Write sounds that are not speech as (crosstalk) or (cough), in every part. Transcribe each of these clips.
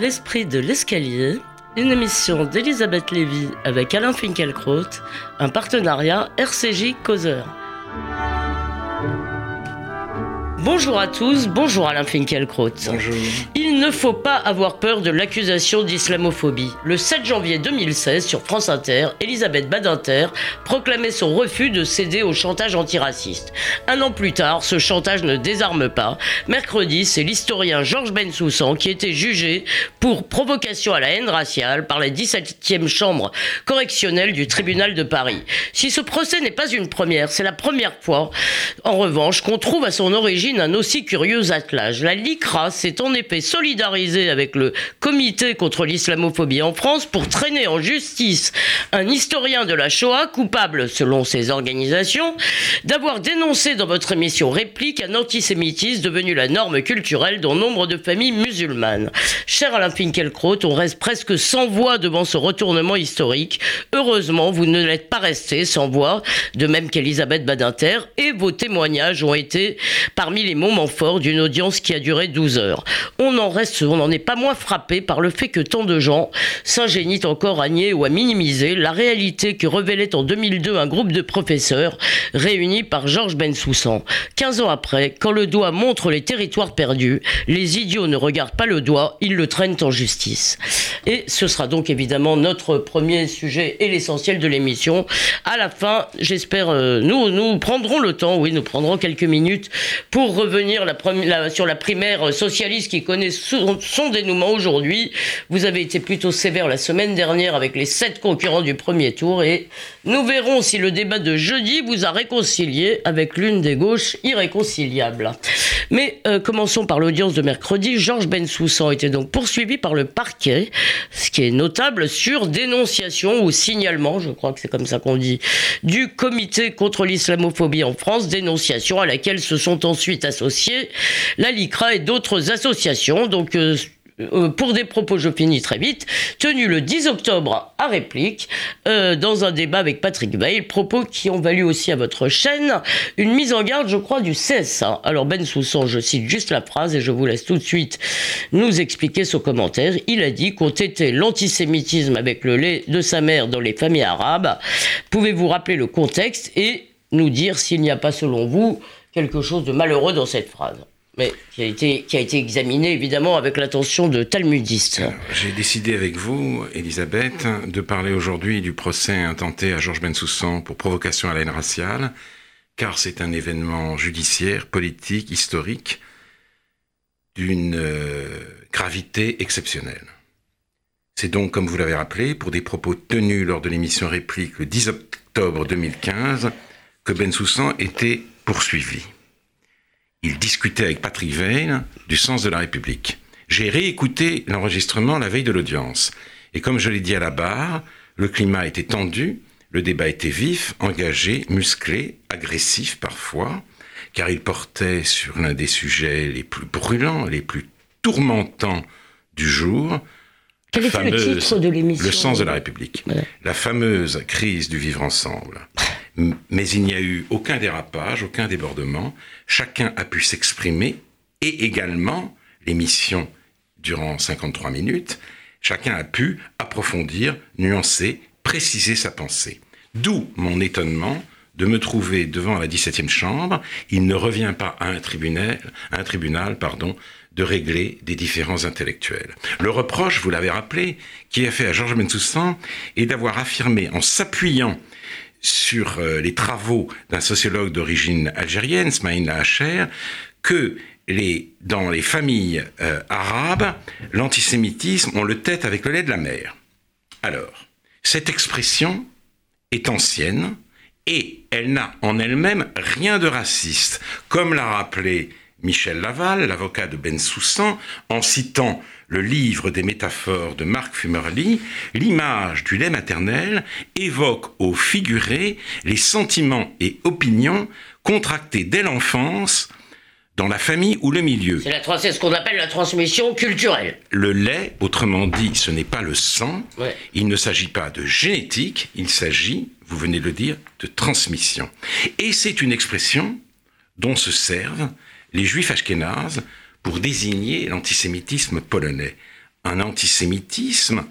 L'esprit de l'escalier, une émission d'Elisabeth Lévy avec Alain Finkielkraut, un partenariat RCJ Causeur. Bonjour à tous, bonjour Alain Finkielkraut. Bonjour. Il ne faut pas avoir peur de l'accusation d'islamophobie. Le 7 janvier 2016, sur France Inter, Elisabeth Badinter proclamait son refus de céder au chantage antiraciste. Un an plus tard, ce chantage ne désarme pas. Mercredi, c'est l'historien Georges Bensoussan qui était jugé pour provocation à la haine raciale par la 17e chambre correctionnelle du tribunal de Paris. Si ce procès n'est pas une première, c'est la première fois, en revanche, qu'on trouve à son origine un aussi curieux attelage. La LICRA s'est en effet solidarisée avec le Comité contre l'islamophobie en France pour traîner en justice un historien de la Shoah coupable, selon ses organisations, d'avoir dénoncé dans votre émission Réplique un antisémitisme devenu la norme culturelle dans nombre de familles musulmanes. Cher Alain Finkielkraut, on reste presque sans voix devant ce retournement historique. Heureusement, vous ne l'êtes pas resté sans voix, de même qu'Elisabeth Badinter, et vos témoignages ont été parmi les moments forts d'une audience qui a duré 12 heures. On en reste, on n'en est pas moins frappé par le fait que tant de gens s'ingénient encore à nier ou à minimiser la réalité que révélait en 2002 un groupe de professeurs réunis par Georges Bensoussan. 15 ans après, quand le doigt montre les territoires perdus, les idiots ne regardent pas le doigt, ils le traînent en justice. Et ce sera donc évidemment notre premier sujet et l'essentiel de l'émission. À la fin, j'espère, euh, nous, nous prendrons le temps, oui, nous prendrons quelques minutes pour revenir sur la primaire socialiste qui connaît son, dénouement aujourd'hui. Vous avez été plutôt sévère la semaine dernière avec les sept concurrents du premier tour et nous verrons si le débat de jeudi vous a réconcilié avec l'une des gauches irréconciliables. Mais euh, commençons par l'audience de mercredi. Georges Bensoussan était donc poursuivi par le parquet, ce qui est notable sur dénonciation ou signalement, je crois que c'est comme ça qu'on dit, du comité contre l'islamophobie en France, dénonciation à laquelle se sont ensuite associés, la LICRA et d'autres associations. Donc, euh, euh, pour des propos, je finis très vite, tenu le 10 octobre à réplique, euh, dans un débat avec Patrick Veil, propos qui ont valu aussi à votre chaîne une mise en garde, je crois, du CSA. Alors Ben Soussan, je cite juste la phrase et je vous laisse tout de suite nous expliquer son commentaire. Il a dit qu'on était l'antisémitisme avec le lait de sa mère dans les familles arabes. Pouvez-vous rappeler le contexte et nous dire s'il n'y a pas, selon vous, quelque chose de malheureux dans cette phrase. Mais qui a été, qui a été examiné évidemment avec l'attention de talmudistes. J'ai décidé avec vous, Elisabeth, de parler aujourd'hui du procès intenté à Georges Bensoussan pour provocation à la haine raciale, car c'est un événement judiciaire, politique, historique, d'une euh, gravité exceptionnelle. C'est donc, comme vous l'avez rappelé, pour des propos tenus lors de l'émission Réplique le 10 octobre 2015 que Bensoussan était poursuivi. Il discutait avec Patrick Veil du sens de la République. J'ai réécouté l'enregistrement la veille de l'audience. Et comme je l'ai dit à la barre, le climat était tendu, le débat était vif, engagé, musclé, agressif parfois, car il portait sur l'un des sujets les plus brûlants, les plus tourmentants du jour. Quel était le titre de l'émission Le sens de la République. La fameuse crise du vivre ensemble mais il n'y a eu aucun dérapage, aucun débordement. Chacun a pu s'exprimer et également, l'émission durant 53 minutes, chacun a pu approfondir, nuancer, préciser sa pensée. D'où mon étonnement de me trouver devant la 17e chambre. Il ne revient pas à un tribunal, un tribunal pardon, de régler des différends intellectuels. Le reproche, vous l'avez rappelé, qui est fait à Georges Bensoussan est d'avoir affirmé en s'appuyant sur euh, les travaux d'un sociologue d'origine algérienne, Smaïn Lahacher, que dans les familles euh, arabes, l'antisémitisme, on le tête avec le lait de la mer. Alors, cette expression est ancienne et elle n'a en elle-même rien de raciste, comme l'a rappelé Michel Laval, l'avocat de Ben Soussan, en citant le livre des métaphores de Marc Fumerly, l'image du lait maternel évoque au figuré les sentiments et opinions contractés dès l'enfance dans la famille ou le milieu. C'est ce qu'on appelle la transmission culturelle. Le lait, autrement dit, ce n'est pas le sang. Il ne s'agit pas de génétique, il s'agit, vous venez de le dire, de transmission. Et c'est une expression dont se servent les juifs ashkénazes pour désigner l'antisémitisme polonais. un antisémitisme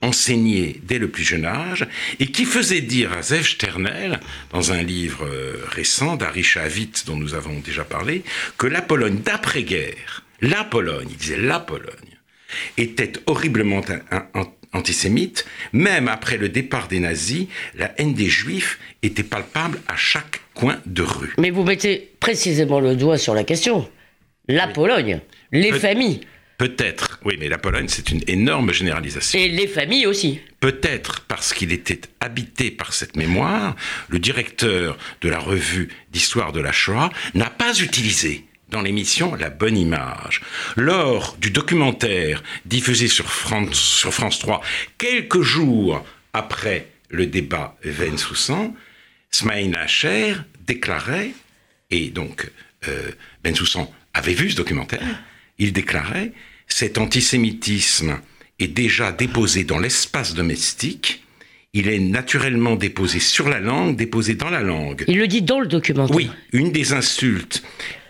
enseigné dès le plus jeune âge et qui faisait dire à Zev Sternel, dans un livre euh, récent d'Ari Shavit dont nous avons déjà parlé, que la Pologne d'après-guerre, la Pologne, il disait la Pologne, était horriblement antisémite, même après le départ des nazis, la haine des juifs était palpable à chaque coin de rue. Mais vous mettez précisément le doigt sur la question. La Pologne, les familles. Peut-être, oui, mais la Pologne, c'est une énorme généralisation. Et les familles aussi. Peut-être parce qu'il était habité par cette mémoire, le directeur de la revue d'histoire de la Shoah n'a pas utilisé dans l'émission La Bonne Image. Lors du documentaire diffusé sur France, sur France 3, quelques jours après le débat Venn Soussan, Smaïn Hacher déclarait, et donc euh, Ben Soussan avait vu ce documentaire, il déclarait cet antisémitisme est déjà déposé dans l'espace domestique. Il est naturellement déposé sur la langue, déposé dans la langue. Il le dit dans le documentaire. Oui, une des insultes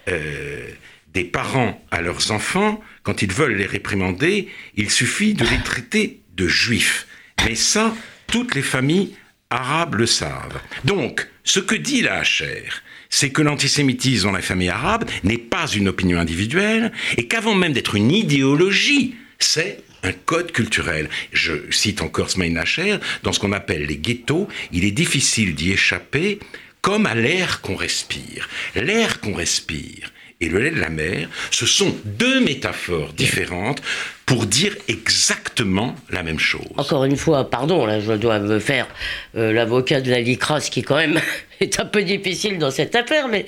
euh, des parents à leurs enfants, quand ils veulent les réprimander, il suffit de les traiter de juifs. Mais ça, toutes les familles arabes le savent. Donc, ce que dit la HR, c'est que l'antisémitisme dans la famille arabe n'est pas une opinion individuelle et qu'avant même d'être une idéologie, c'est un code culturel. Je cite encore Smaïn Nacher, dans ce qu'on appelle les ghettos, il est difficile d'y échapper comme à l'air qu'on respire. L'air qu'on respire et le lait de la mer, ce sont deux métaphores différentes pour dire exactement la même chose. Encore une fois, pardon, là, je dois me faire euh, l'avocat de la Licrasse qui quand même (laughs) est un peu difficile dans cette affaire, mais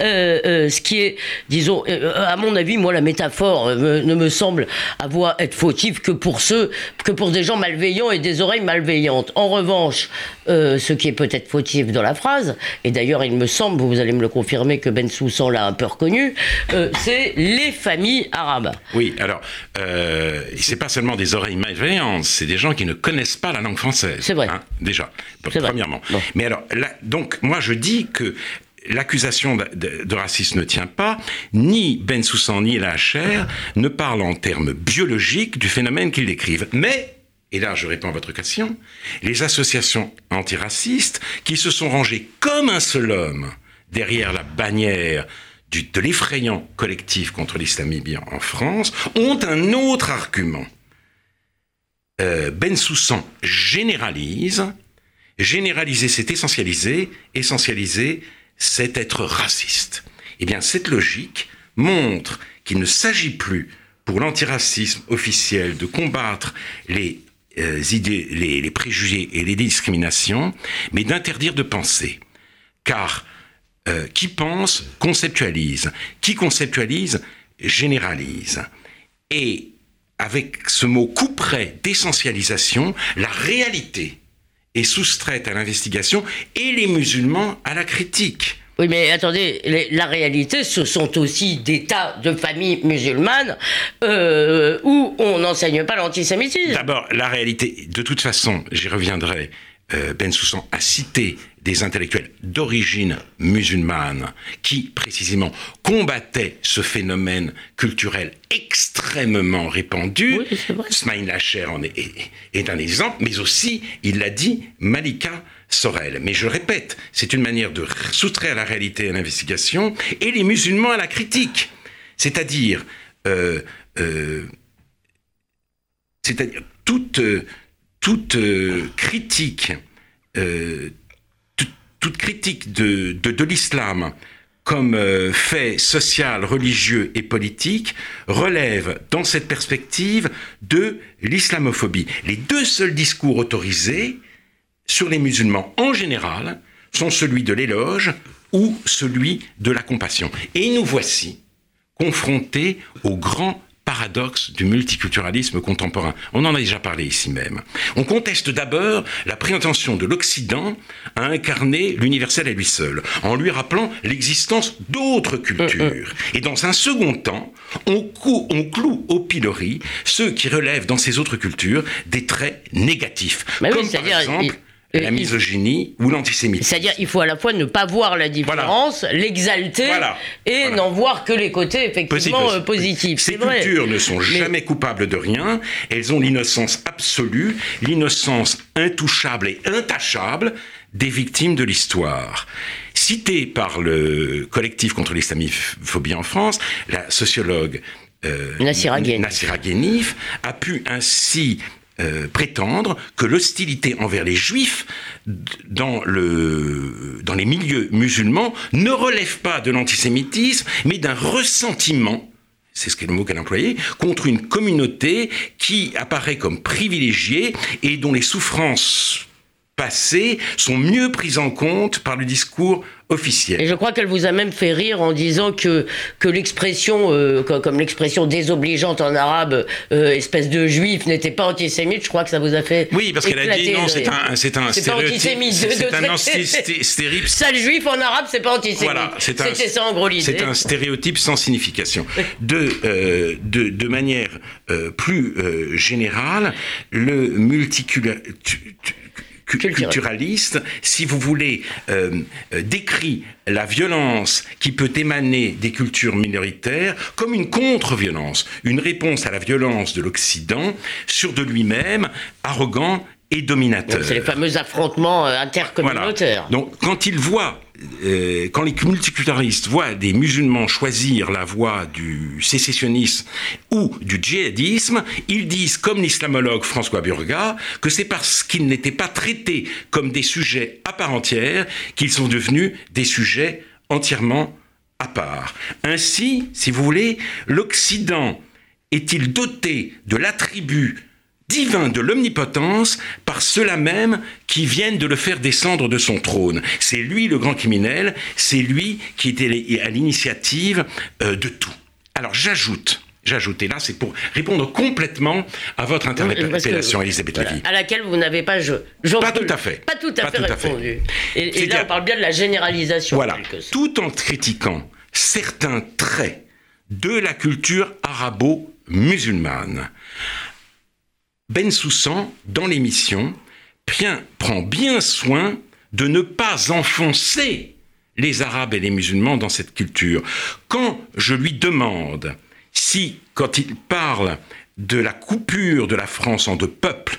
euh, euh, ce qui est, disons, euh, à mon avis, moi, la métaphore ne me semble avoir être fautive que pour ceux, que pour des gens malveillants et des oreilles malveillantes. En revanche, ce qui est peut-être fautif dans la phrase, et d'ailleurs, il me semble, vous allez me le confirmer, que Ben Soussan l'a un peu reconnu, c'est les familles arabes. Oui, alors, c'est pas seulement des oreilles malveillantes, c'est des gens qui ne connaissent pas la langue française. C'est vrai. Hein, déjà, premièrement. Mais alors, là, donc, moi, je dis que l'accusation de, racisme ne tient pas, ni Ben Soussan ni la chair ne parlent en termes biologiques du phénomène qu'ils décrivent. Mais, et là je réponds à votre question, les associations antiracistes qui se sont rangées comme un seul homme derrière la bannière de l'effrayant collectif contre l'islamisme en France ont un autre argument. Euh, ben Soussan généralise Généraliser, c'est essentialiser. Essentialiser, c'est être raciste. Eh bien, cette logique montre qu'il ne s'agit plus pour l'antiracisme officiel de combattre les euh, idées, les, préjugés et les discriminations, mais d'interdire de penser. Car euh, qui pense conceptualise, qui conceptualise généralise. Et avec ce mot coup près d'essentialisation, la réalité est soustraite à l'investigation et les musulmans à la critique. Oui, mais attendez, la réalité, ce sont aussi des tas de familles musulmanes euh, où on n'enseigne pas l'antisémitisme. D'abord, la réalité, de toute façon, j'y reviendrai, euh, Ben Soussan a cité des intellectuels d'origine musulmane qui, précisément, combattaient ce phénomène culturel extrêmement répandu. Oui, Smaïn Lacher en est, est, un exemple, mais aussi, il l'a dit, Malika Sorel. Mais je répète, c'est une manière de soustraire la réalité à l'investigation et les musulmans à la critique. C'est-à-dire, euh, euh, c'est-à-dire toute, toute euh, critique toute critique de, de, l'islam comme euh, fait social, religieux et politique relève dans cette perspective de l'islamophobie. Les deux seuls discours autorisés sur les musulmans en général sont celui de l'éloge ou celui de la compassion. Et nous voici confrontés au grand paradoxe du multiculturalisme contemporain. On en a déjà parlé ici même. On conteste d'abord la prétention de l'Occident à incarner l'universel à lui seul, en lui rappelant l'existence d'autres cultures. Et dans un second temps, on, on, cloue au pilori ceux qui relèvent dans ces autres cultures des traits négatifs. comme par exemple la misogynie ou l'antisémitisme. C'est-à-dire, il faut à la fois ne pas voir la différence, l'exalter et n'en voir que les côtés effectivement euh, positifs. Ces cultures ne sont jamais coupables de rien. Elles ont l'innocence absolue, l'innocence intouchable et intachable des victimes de l'histoire. Citée par le collectif contre l'islamophobie en France, la sociologue euh, Nassira Ghenif a pu ainsi euh, prétendre que l'hostilité envers les juifs dans, le, dans les milieux musulmans ne relève pas de l'antisémitisme, mais d'un ressentiment c'est ce qu'est le mot qu'elle a contre une communauté qui apparaît comme privilégiée et dont les souffrances sont mieux prises en compte par le discours et je crois qu'elle vous a même fait rire en disant que, que l'expression, euh, comme, l'expression désobligeante en arabe, euh, espèce de juif, n'était pas antisémite. Je crois que ça vous a fait. Oui, parce qu'elle a dit non, c'est un, c'est un stéréotype. C'est un (laughs) stéréotype. Sale juif en arabe, c'est pas antisémite. Voilà, c'était ça en gros l'idée. C'est un stéréotype sans signification. De, euh, de, de manière plus générale, le multiculturalisme culturaliste, si vous voulez, euh, euh, décrit la violence qui peut émaner des cultures minoritaires comme une contre-violence, une réponse à la violence de l'Occident sur de lui-même, arrogant et dominateur. C'est les fameux affrontements euh, intercommunautaires. Donc quand il voit euh, quand les multiculturalistes voient des musulmans choisir la voie du sécessionnisme ou du djihadisme, ils disent, comme l'islamologue François Burga, que c'est parce qu'ils n'étaient pas traités comme des sujets à part entière qu'ils sont devenus des sujets entièrement à part. Ainsi, si vous voulez, l'Occident est-il doté de l'attribut divin de l'omnipotence par ceux-là même qui viennent de le faire descendre de son trône. C'est lui le grand criminel, c'est lui qui était à l'initiative euh, de tout. Alors j'ajoute, J'ajoute, et là c'est pour répondre complètement à votre interpellation, Elisabeth Lévy. À laquelle vous n'avez pas... Je, pas tout à fait. Pas tout à fait répondu. Et, là on parle bien de la généralisation. Voilà, tout en critiquant certains traits de la culture arabo-musulmane. Ben Soussan, dans l'émission, prend bien soin de ne pas enfoncer les Arabes et les musulmans dans cette culture. Quand je lui demande si, quand il parle de la coupure de la France en deux peuples,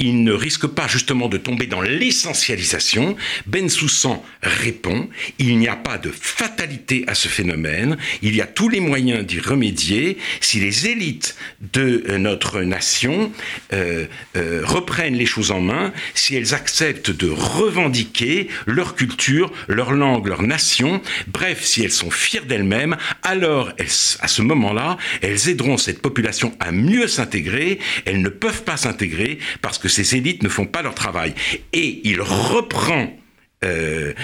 il ne risque pas justement de tomber dans l'essentialisation. Ben Soussan répond, il n'y a pas de fatalité à ce phénomène, il y a tous les moyens d'y remédier. Si les élites de euh, notre nation euh, euh, reprennent les choses en main, si elles acceptent de revendiquer leur culture, leur langue, leur nation, bref, si elles sont fières d'elles-mêmes, alors à ce moment-là, elles aideront cette population à mieux s'intégrer, elles ne peuvent pas s'intégrer parce que ces élites ne font pas leur travail. Et il reprend, euh,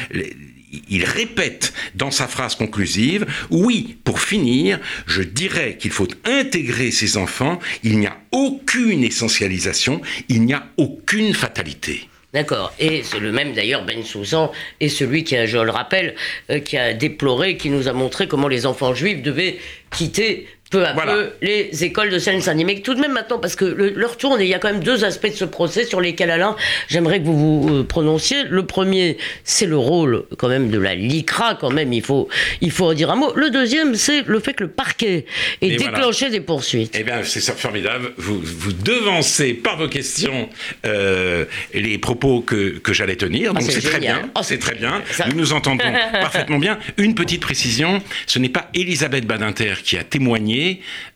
il répète dans sa phrase conclusive, oui, pour finir, je dirais qu'il faut intégrer ces enfants, il n'y a aucune essentialisation, il n'y a aucune fatalité. D'accord. Et c'est le même d'ailleurs, Ben Souzan, et celui qui, a, je le rappelle, euh, qui a déploré, qui nous a montré comment les enfants juifs devaient quitter peu à peu les écoles de Seine-Saint-Denis. Mais tout de même maintenant, parce que le, leur tourne, il y a quand même deux aspects de ce procès sur lesquels, Alain, j'aimerais que vous vous euh, prononciez. Le premier, c'est le rôle quand même de la LICRA, quand même, il faut, il faut en dire un mot. Le deuxième, c'est le fait que le parquet ait déclenché des poursuites. Eh bien, c'est formidable. Vous, vous devancez par vos questions euh, les propos que, que j'allais tenir. Ah, donc c'est très bien. Oh, c'est très bien. Nous nous entendons (laughs) parfaitement bien. Une petite précision, ce n'est pas Elisabeth Badinter qui a témoigné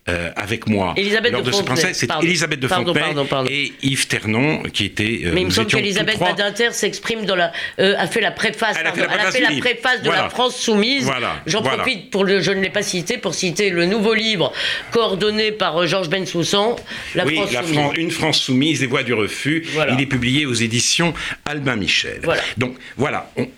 euh, avec moi Elisabeth lors de, de ce procès. C'est Elisabeth de Fontenay et Yves Ternon qui étaient. Euh, Mais il me semble qu'Elisabeth Badinter s'exprime dans la, euh, a fait la préface. Elle a fait, la, préface de la France soumise. J'en profite pour le, je ne l'ai pas cité, pour citer le nouveau livre coordonné par Georges Bensoussan, La oui, France la soumise. une France soumise, des voix du refus. Il est publié aux éditions Albin Michel. Donc voilà, on,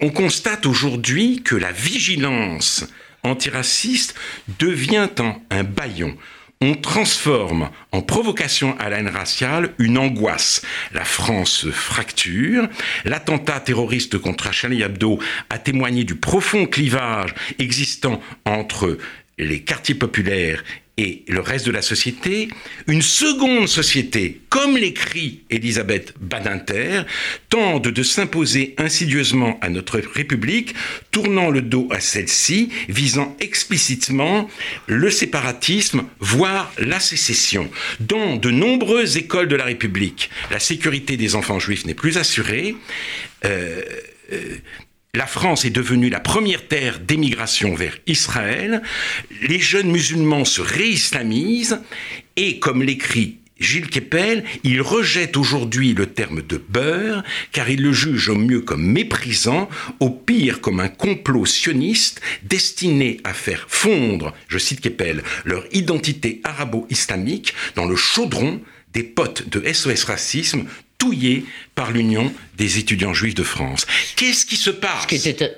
on constate aujourd'hui que la vigilance antiraciste devient un baillon. On transforme en provocation à la raciale une angoisse. La France fracture. L'attentat terroriste contre Charlie Hebdo a témoigné du profond clivage existant entre les quartiers populaires et le reste de la société, une seconde société, comme l'écrit Elisabeth Badinter, tente de s'imposer insidieusement à notre République, tournant le dos à celle-ci, visant explicitement le séparatisme, voire la sécession. Dans de nombreuses écoles de la République, la sécurité des enfants juifs n'est plus assurée. Euh, euh, la France est devenue la première terre d'émigration vers Israël, les jeunes musulmans se réislamisent et, comme l'écrit Gilles Kepel, il rejette aujourd'hui le terme de beurre car il le juge au mieux comme méprisant, au pire comme un complot sioniste destiné à faire fondre, je cite Kepel, leur identité arabo-islamique dans le chaudron des potes de SOS Racisme touillé par l'Union des étudiants juifs de France. Qu'est-ce qui se passe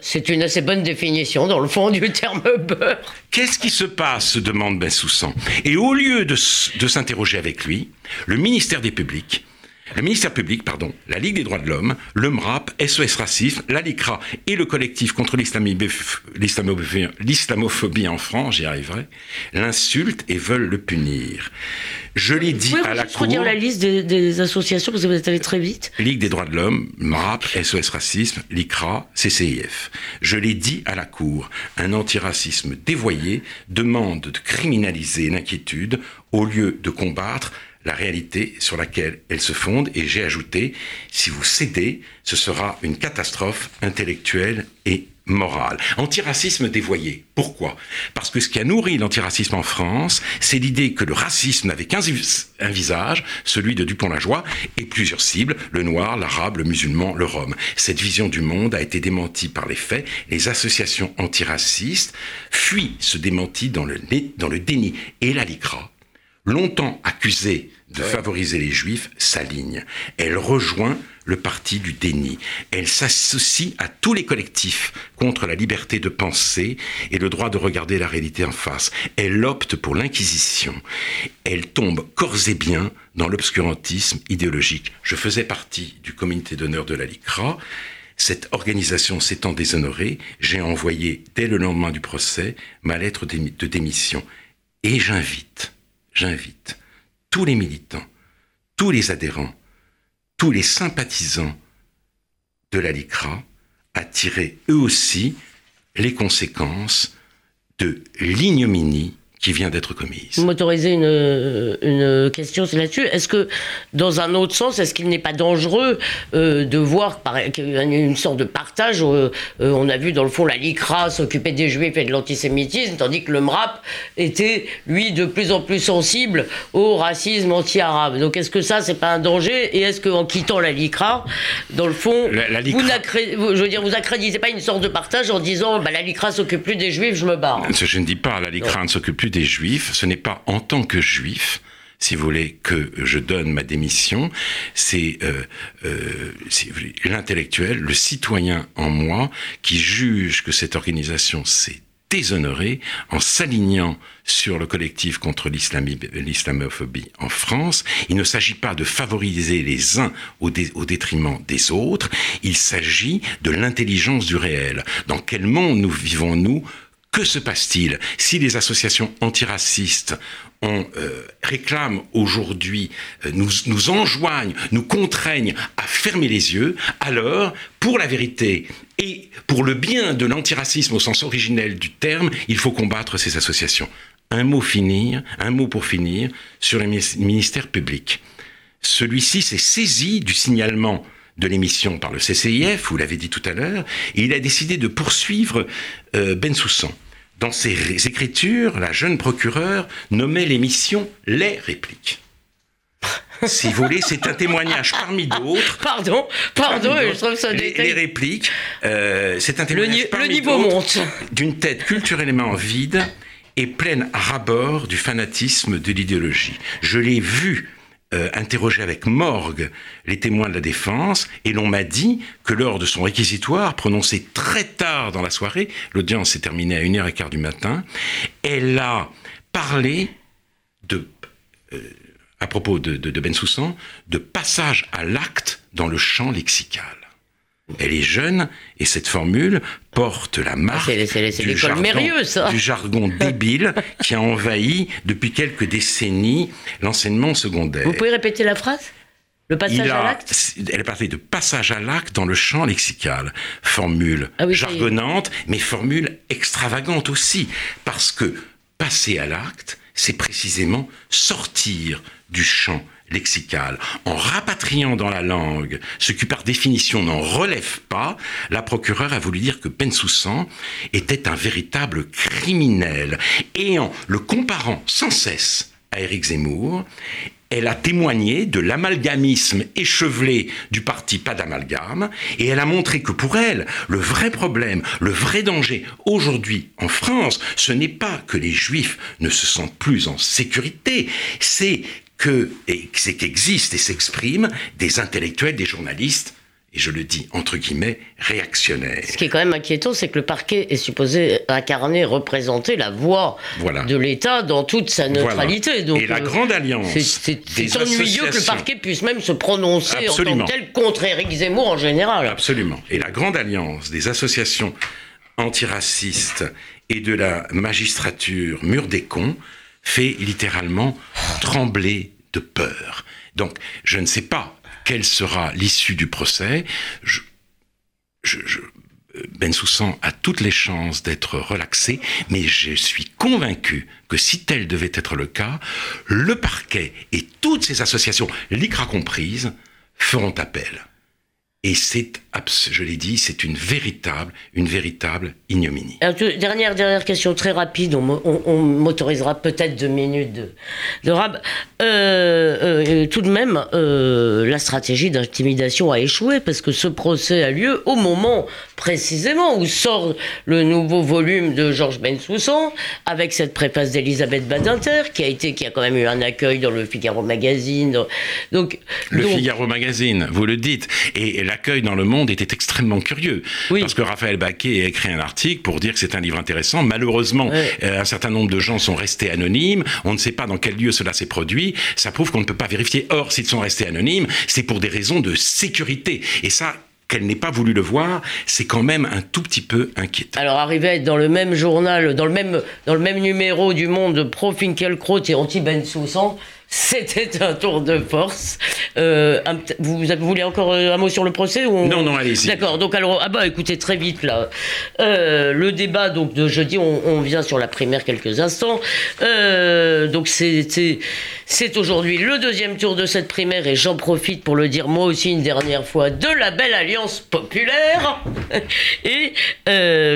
C'est une assez bonne définition, dans le fond, du terme (laughs) beurre. Qu'est-ce qui se passe se demande Bensoussan. Et au lieu de, de s'interroger avec lui, le ministère des Publics le ministère public, pardon, la Ligue des droits de l'homme, le MRAP, SOS Racisme, la LICRA et le collectif contre l'islamophobie en France, j'y arriverai, l'insultent et veulent le punir. Je l'ai dit à la Cour. dire la liste des, associations, parce que vous êtes allé très vite. Ligue des droits de l'homme, MRAP, SOS Racisme, LICRA, CCIF. Je l'ai dit à la Cour. Un antiracisme dévoyé demande de criminaliser l'inquiétude au lieu de combattre la réalité sur laquelle elle se fonde. Et j'ai ajouté, si vous cédez, ce sera une catastrophe intellectuelle et morale. Antiracisme dévoyé. Pourquoi? Parce que ce qui a nourri l'antiracisme en France, c'est l'idée que le racisme n'avait qu'un visage, celui de Dupont-Lajoie, et plusieurs cibles, le noir, l'arabe, le musulman, le rome. Cette vision du monde a été démentie par les faits. Les associations antiracistes fuient ce démenti dans le, dans le déni. Et la LICRA, longtemps accusée de favoriser les juifs, s'aligne. Elle rejoint le parti du déni. Elle s'associe à tous les collectifs contre la liberté de penser et le droit de regarder la réalité en face. Elle opte pour l'inquisition. Elle tombe corps et bien dans l'obscurantisme idéologique. Je faisais partie du comité d'honneur de la LICRA. Cette organisation s'étant déshonorée, j'ai envoyé dès le lendemain du procès ma lettre de démission. Et j'invite j'invite tous les militants, tous les adhérents, tous les sympathisants de la LICRA à tirer eux aussi les conséquences de l'ignominie qui vient d'être commise. Vous m'autorisez une, une question là-dessus. Est-ce que, dans un autre sens, est-ce qu'il n'est pas dangereux euh, de voir qu'il y a une sorte de partage euh, euh, On a vu dans le fond la LICRA s'occuper des juifs et de l'antisémitisme, tandis que le MRAP était, lui, de plus en plus sensible au racisme anti-arabe. Donc est-ce que ça, c'est pas un danger? Et est-ce qu'en quittant la LICRA, dans le fond, vous, je veux dire, vous accréditez pas une sorte de partage en disant bah, la LICRA s'occupe plus des juifs, je me barre Je ne dis pas la LICRA ne s'occupe plus des juifs, ce n'est pas en tant que juif si vous voulez, que je donne ma démission, c'est euh, euh, l'intellectuel, le citoyen en moi qui juge que cette organisation s'est déshonorée en s'alignant sur le collectif contre l'islamophobie en France. Il ne s'agit pas de favoriser les uns au, au détriment des autres, il s'agit de l'intelligence du réel. Dans quel monde nous vivons-nous que se passe-t-il si les associations antiracistes on, euh, réclament aujourd'hui, euh, nous, nous enjoignent, nous contraignent à fermer les yeux, alors, pour la vérité et pour le bien de l'antiracisme au sens originel du terme, il faut combattre ces associations. Un mot finir, un mot pour finir sur le ministère public. Celui-ci s'est saisi du signalement de l'émission par le CCIF, vous l'avez dit tout à l'heure, et il a décidé de poursuivre euh, Ben Soussan. Dans ses écritures, la jeune procureure nommait l'émission Les répliques. si vous voulez, c'est un témoignage parmi d'autres. Pardon, pardon, je trouve ça les, les répliques, euh, c'est un témoignage le, le niveau monte d'une tête culturellement vide et pleine à rabord du fanatisme de l'idéologie. Je l'ai vu euh, interrogé avec morgue les témoins de la défense et l'on m'a dit que lors de son réquisitoire, prononcé très tard dans la soirée, l'audience s'est terminée à 1h15 du matin, elle a parlé euh, à propos de, de, Ben Soussan, de passage à l'acte dans le champ lexical. Elle est jeune et cette formule porte la marque du, jargon, du (laughs) jargon débile qui a envahi depuis quelques décennies l'enseignement secondaire. Vous pouvez répéter la phrase? Le passage à l'acte? Elle est partie de passage à l'acte dans le champ lexical. Formule ah jargonnante, mais formule extravagante aussi. Parce que passer à l'acte, c'est précisément sortir du champ lexical. En rapatriant dans la langue ce qui par définition n'en relève pas, la procureure a voulu dire que Bensoussan était un véritable criminel. Et en le comparant sans cesse à Éric Zemmour, elle a témoigné de l'amalgamisme échevelé du parti Pas d'amalgame, et elle a montré que pour elle, le vrai problème, le vrai danger aujourd'hui en France, ce n'est pas que les juifs ne se sentent plus en sécurité, c'est que, c'est qu'existent et s'expriment des intellectuels, des journalistes et je le dis entre guillemets, réactionnaire. Ce qui est quand même inquiétant, c'est que le parquet est supposé incarner, représenter la voix de l'État dans toute sa neutralité. Donc, et la euh, Grande Alliance. C'est ennuyeux que le parquet puisse même se prononcer en tant que tel contre Éric Zemmour en général. Absolument. Et la Grande Alliance des associations antiracistes et de la magistrature mur des cons fait littéralement trembler de peur. Donc, je ne sais pas quelle sera l'issue du procès. Je, ben Soussan a toutes les chances d'être relaxé, mais je suis convaincu que si tel devait être le cas, le parquet et toutes ces associations, l'ICRA comprise, feront appel. Et c'est, je l'ai dit, c'est une véritable, une véritable ignominie. dernière, dernière question très rapide, on, m'autorisera peut-être deux minutes de, de rab. Euh, euh, tout de même, euh, la stratégie d'intimidation a échoué parce que ce procès a lieu au moment précisément où sort le nouveau volume de Georges Bensoussan avec cette préface d'Elisabeth Badinter qui a été, qui a quand même eu un accueil dans le Figaro Magazine. Donc, le Figaro Magazine, vous le dites, et, et l'accueil dans le monde était extrêmement curieux. Parce que Raphaël Baquet a écrit un article pour dire que c'est un livre intéressant. Malheureusement, euh, un certain nombre de gens sont restés anonymes. On ne sait pas dans quel lieu cela s'est produit. Ça prouve qu'on ne peut pas vérifier. Or, s'ils sont restés anonymes, c'est pour des raisons de sécurité. Et ça, qu'elle n'ait pas voulu le voir, c'est quand même un tout petit peu inquiétant. Alors arriver dans le même journal, dans le même, dans le même numéro du monde pro Finkelkraut et anti Ben Soussan, c'était un tour de force. Euh, vous, vous, voulez encore euh, un mot sur le procès ou Non, non, allez-y. D'accord. Donc alors, ah bah écoutez très vite là. Euh, le débat donc de jeudi, on, vient sur la primaire quelques instants. donc c'est c'est aujourd'hui le deuxième tour de cette primaire et j'en profite pour le dire moi aussi une dernière fois de la belle alliance populaire. (laughs) et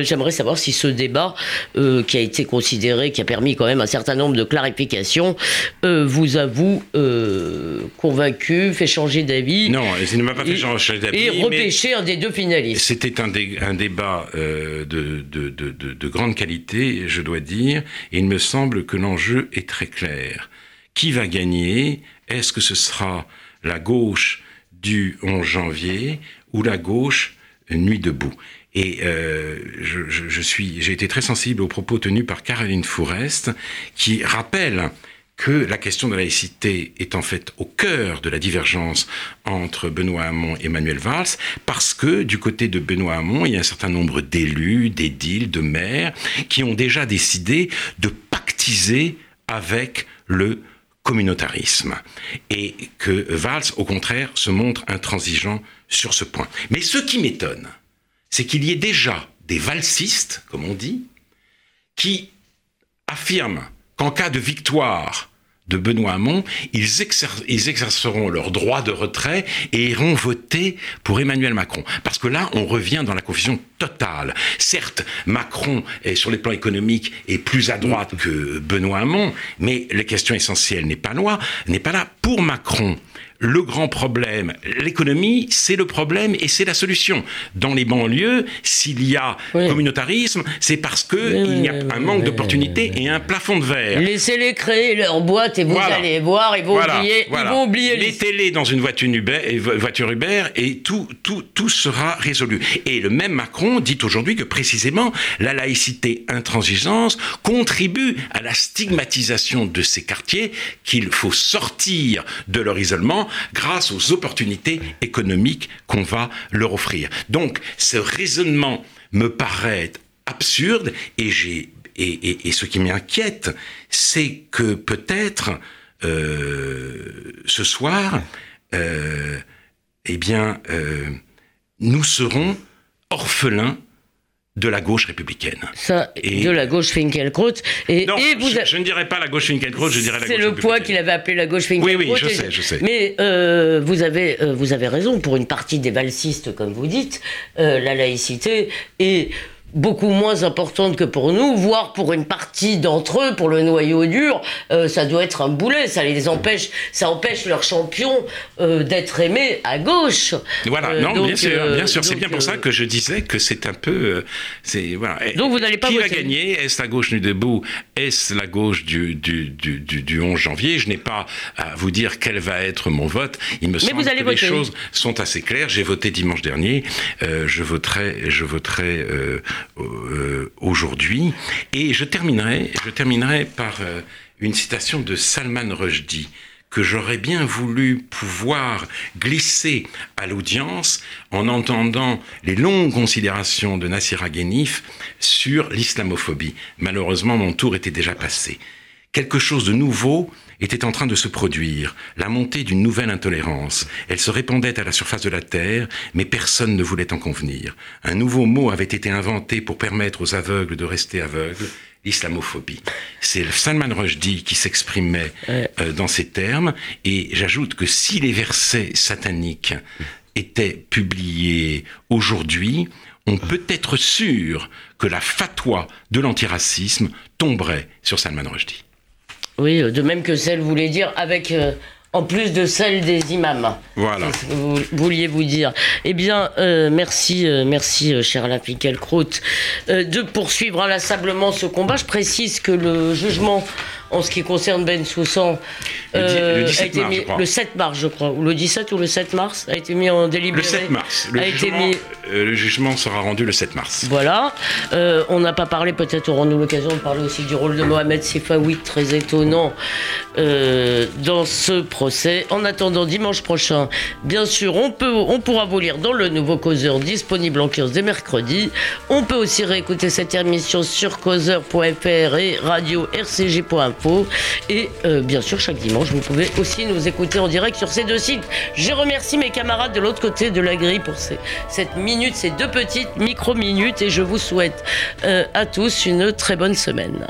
j'aimerais savoir si ce débat qui a été considéré, qui a permis quand même un certain nombre de clarifications, vous a vous euh, convaincu, fait changer d'avis. Non, il ne m'a pas fait changer d'avis. Et repêcher un des deux finalistes. C'était un, un, débat euh, de, de, de, de, grande qualité, je dois dire, et il me semble que l'enjeu est très clair. Qui va gagner? Est-ce que ce sera la gauche du 11 janvier ou la gauche nuit debout? Et euh, je, je, je, suis, j'ai été très sensible aux propos tenus par Caroline Fourest, qui rappelle que la question de la laïcité est en fait au cœur de la divergence entre Benoît Hamon et Manuel Valls, parce que du côté de Benoît Hamon, il y a un certain nombre d'élus, d'édiles, de maires, qui ont déjà décidé de pactiser avec le communautarisme. Et que Valls, au contraire, se montre intransigeant sur ce point. Mais ce qui m'étonne, c'est qu'il y ait déjà des valsistes, comme on dit, qui affirment qu'en cas de victoire de Benoît Hamon, ils, exerceront leur droit de retrait et iront voter pour Emmanuel Macron. Parce que là, on revient dans la confusion totale. Certes, Macron, sur les plans économiques, est plus à droite que Benoît Hamon, mais la question essentielle n'est pas, n'est pas là. Pour Macron, le grand problème, l'économie, c'est le problème et c'est la solution. Dans les banlieues, s'il y a communautarisme, c'est parce que il y a un manque d'opportunités et un plafond de verre. Laissez-les créer leur boîte et vous allez voir, ils vont oublier, ils vont oublier les télés dans une voiture Uber, voiture Uber et tout, tout, tout sera résolu. Et le même Macron dit aujourd'hui que précisément la laïcité intransigeance contribue à la stigmatisation de ces quartiers, qu'il faut sortir de leur isolement grâce aux opportunités économiques qu'on va leur offrir. Donc, ce raisonnement me paraît absurde et ce qui m'inquiète, c'est que peut-être euh, ce soir, euh, eh bien, euh, nous serons orphelins de la gauche républicaine. Ça, de la gauche Finkielkraut. Et, non, et vous je, ne dirais pas la gauche Finkielkraut, je dirais la gauche C'est le poids qu'il avait appelé la gauche Finkielkraut. Oui, oui, je sais, je sais. Mais euh, vous, avez, euh, vous avez raison, pour une partie des valsistes, comme vous dites, euh, la laïcité est beaucoup moins importante que pour nous, voire pour une partie d'entre eux, pour le noyau dur, euh, ça doit être un boulet. Ça les empêche, ça empêche leur champion euh, d'être aimé à gauche. Voilà, euh, non, bien sûr, bien sûr. C'est bien pour ça que je disais que c'est un peu, c'est voilà. Donc vous n'allez pas qui va gagner? Est-ce la gauche nue debout? Est-ce la gauche du du, du, du, 11 janvier? Je n'ai pas à vous dire quel va être mon vote. Il me semble que les choses sont assez claires. J'ai voté dimanche dernier. je voterai, je voterai euh, aujourd'hui. Et je terminerai, je terminerai par euh, une citation de Salman Rushdie que j'aurais bien voulu pouvoir glisser à l'audience en entendant les longues considérations de Nassira Ghenif sur l'islamophobie. Malheureusement, mon tour était déjà passé. Quelque chose de nouveau était en train de se produire, la montée d'une nouvelle intolérance. Elle se répandait à la surface de la Terre, mais personne ne voulait en convenir. Un nouveau mot avait été inventé pour permettre aux aveugles de rester aveugles, l'islamophobie. C'est Salman Rushdie qui s'exprimait euh, dans ces termes, et j'ajoute que si les versets sataniques étaient publiés aujourd'hui, on peut être sûr que la fatwa de l'antiracisme tomberait sur Salman Rushdie. Oui, de même que celle voulait dire avec. Euh, en plus de celle des imams. Voilà. Ce que vous vouliez vous dire? Eh bien, euh, merci, euh, merci, cher Alain de poursuivre inlassablement ce combat. Je précise que le jugement en ce qui concerne Ben Soussan, euh, le, a été mis, le 7 mars, je crois, ou le 17 ou le 7 mars, a été mis en délibéré. Le 7 mars. Le, jugement, euh, le jugement, sera rendu le 7 mars. Voilà. Euh, on n'a pas parlé, peut-être aurons-nous l'occasion de parler aussi du rôle de Mohamed Sifawi, très étonnant dans ce procès. En attendant dimanche prochain, bien sûr, on, peut, on pourra vous lire dans le nouveau Causeur disponible en kiosque dès mercredi. On peut aussi réécouter cette émission sur causeur.fr et radio rcg.fr et euh, bien sûr, chaque dimanche, vous pouvez aussi nous écouter en direct sur ces deux sites. Je remercie mes camarades de l'autre côté de la grille pour cette minute, ces deux petites micro-minutes. Et je vous souhaite euh, à tous une très bonne semaine.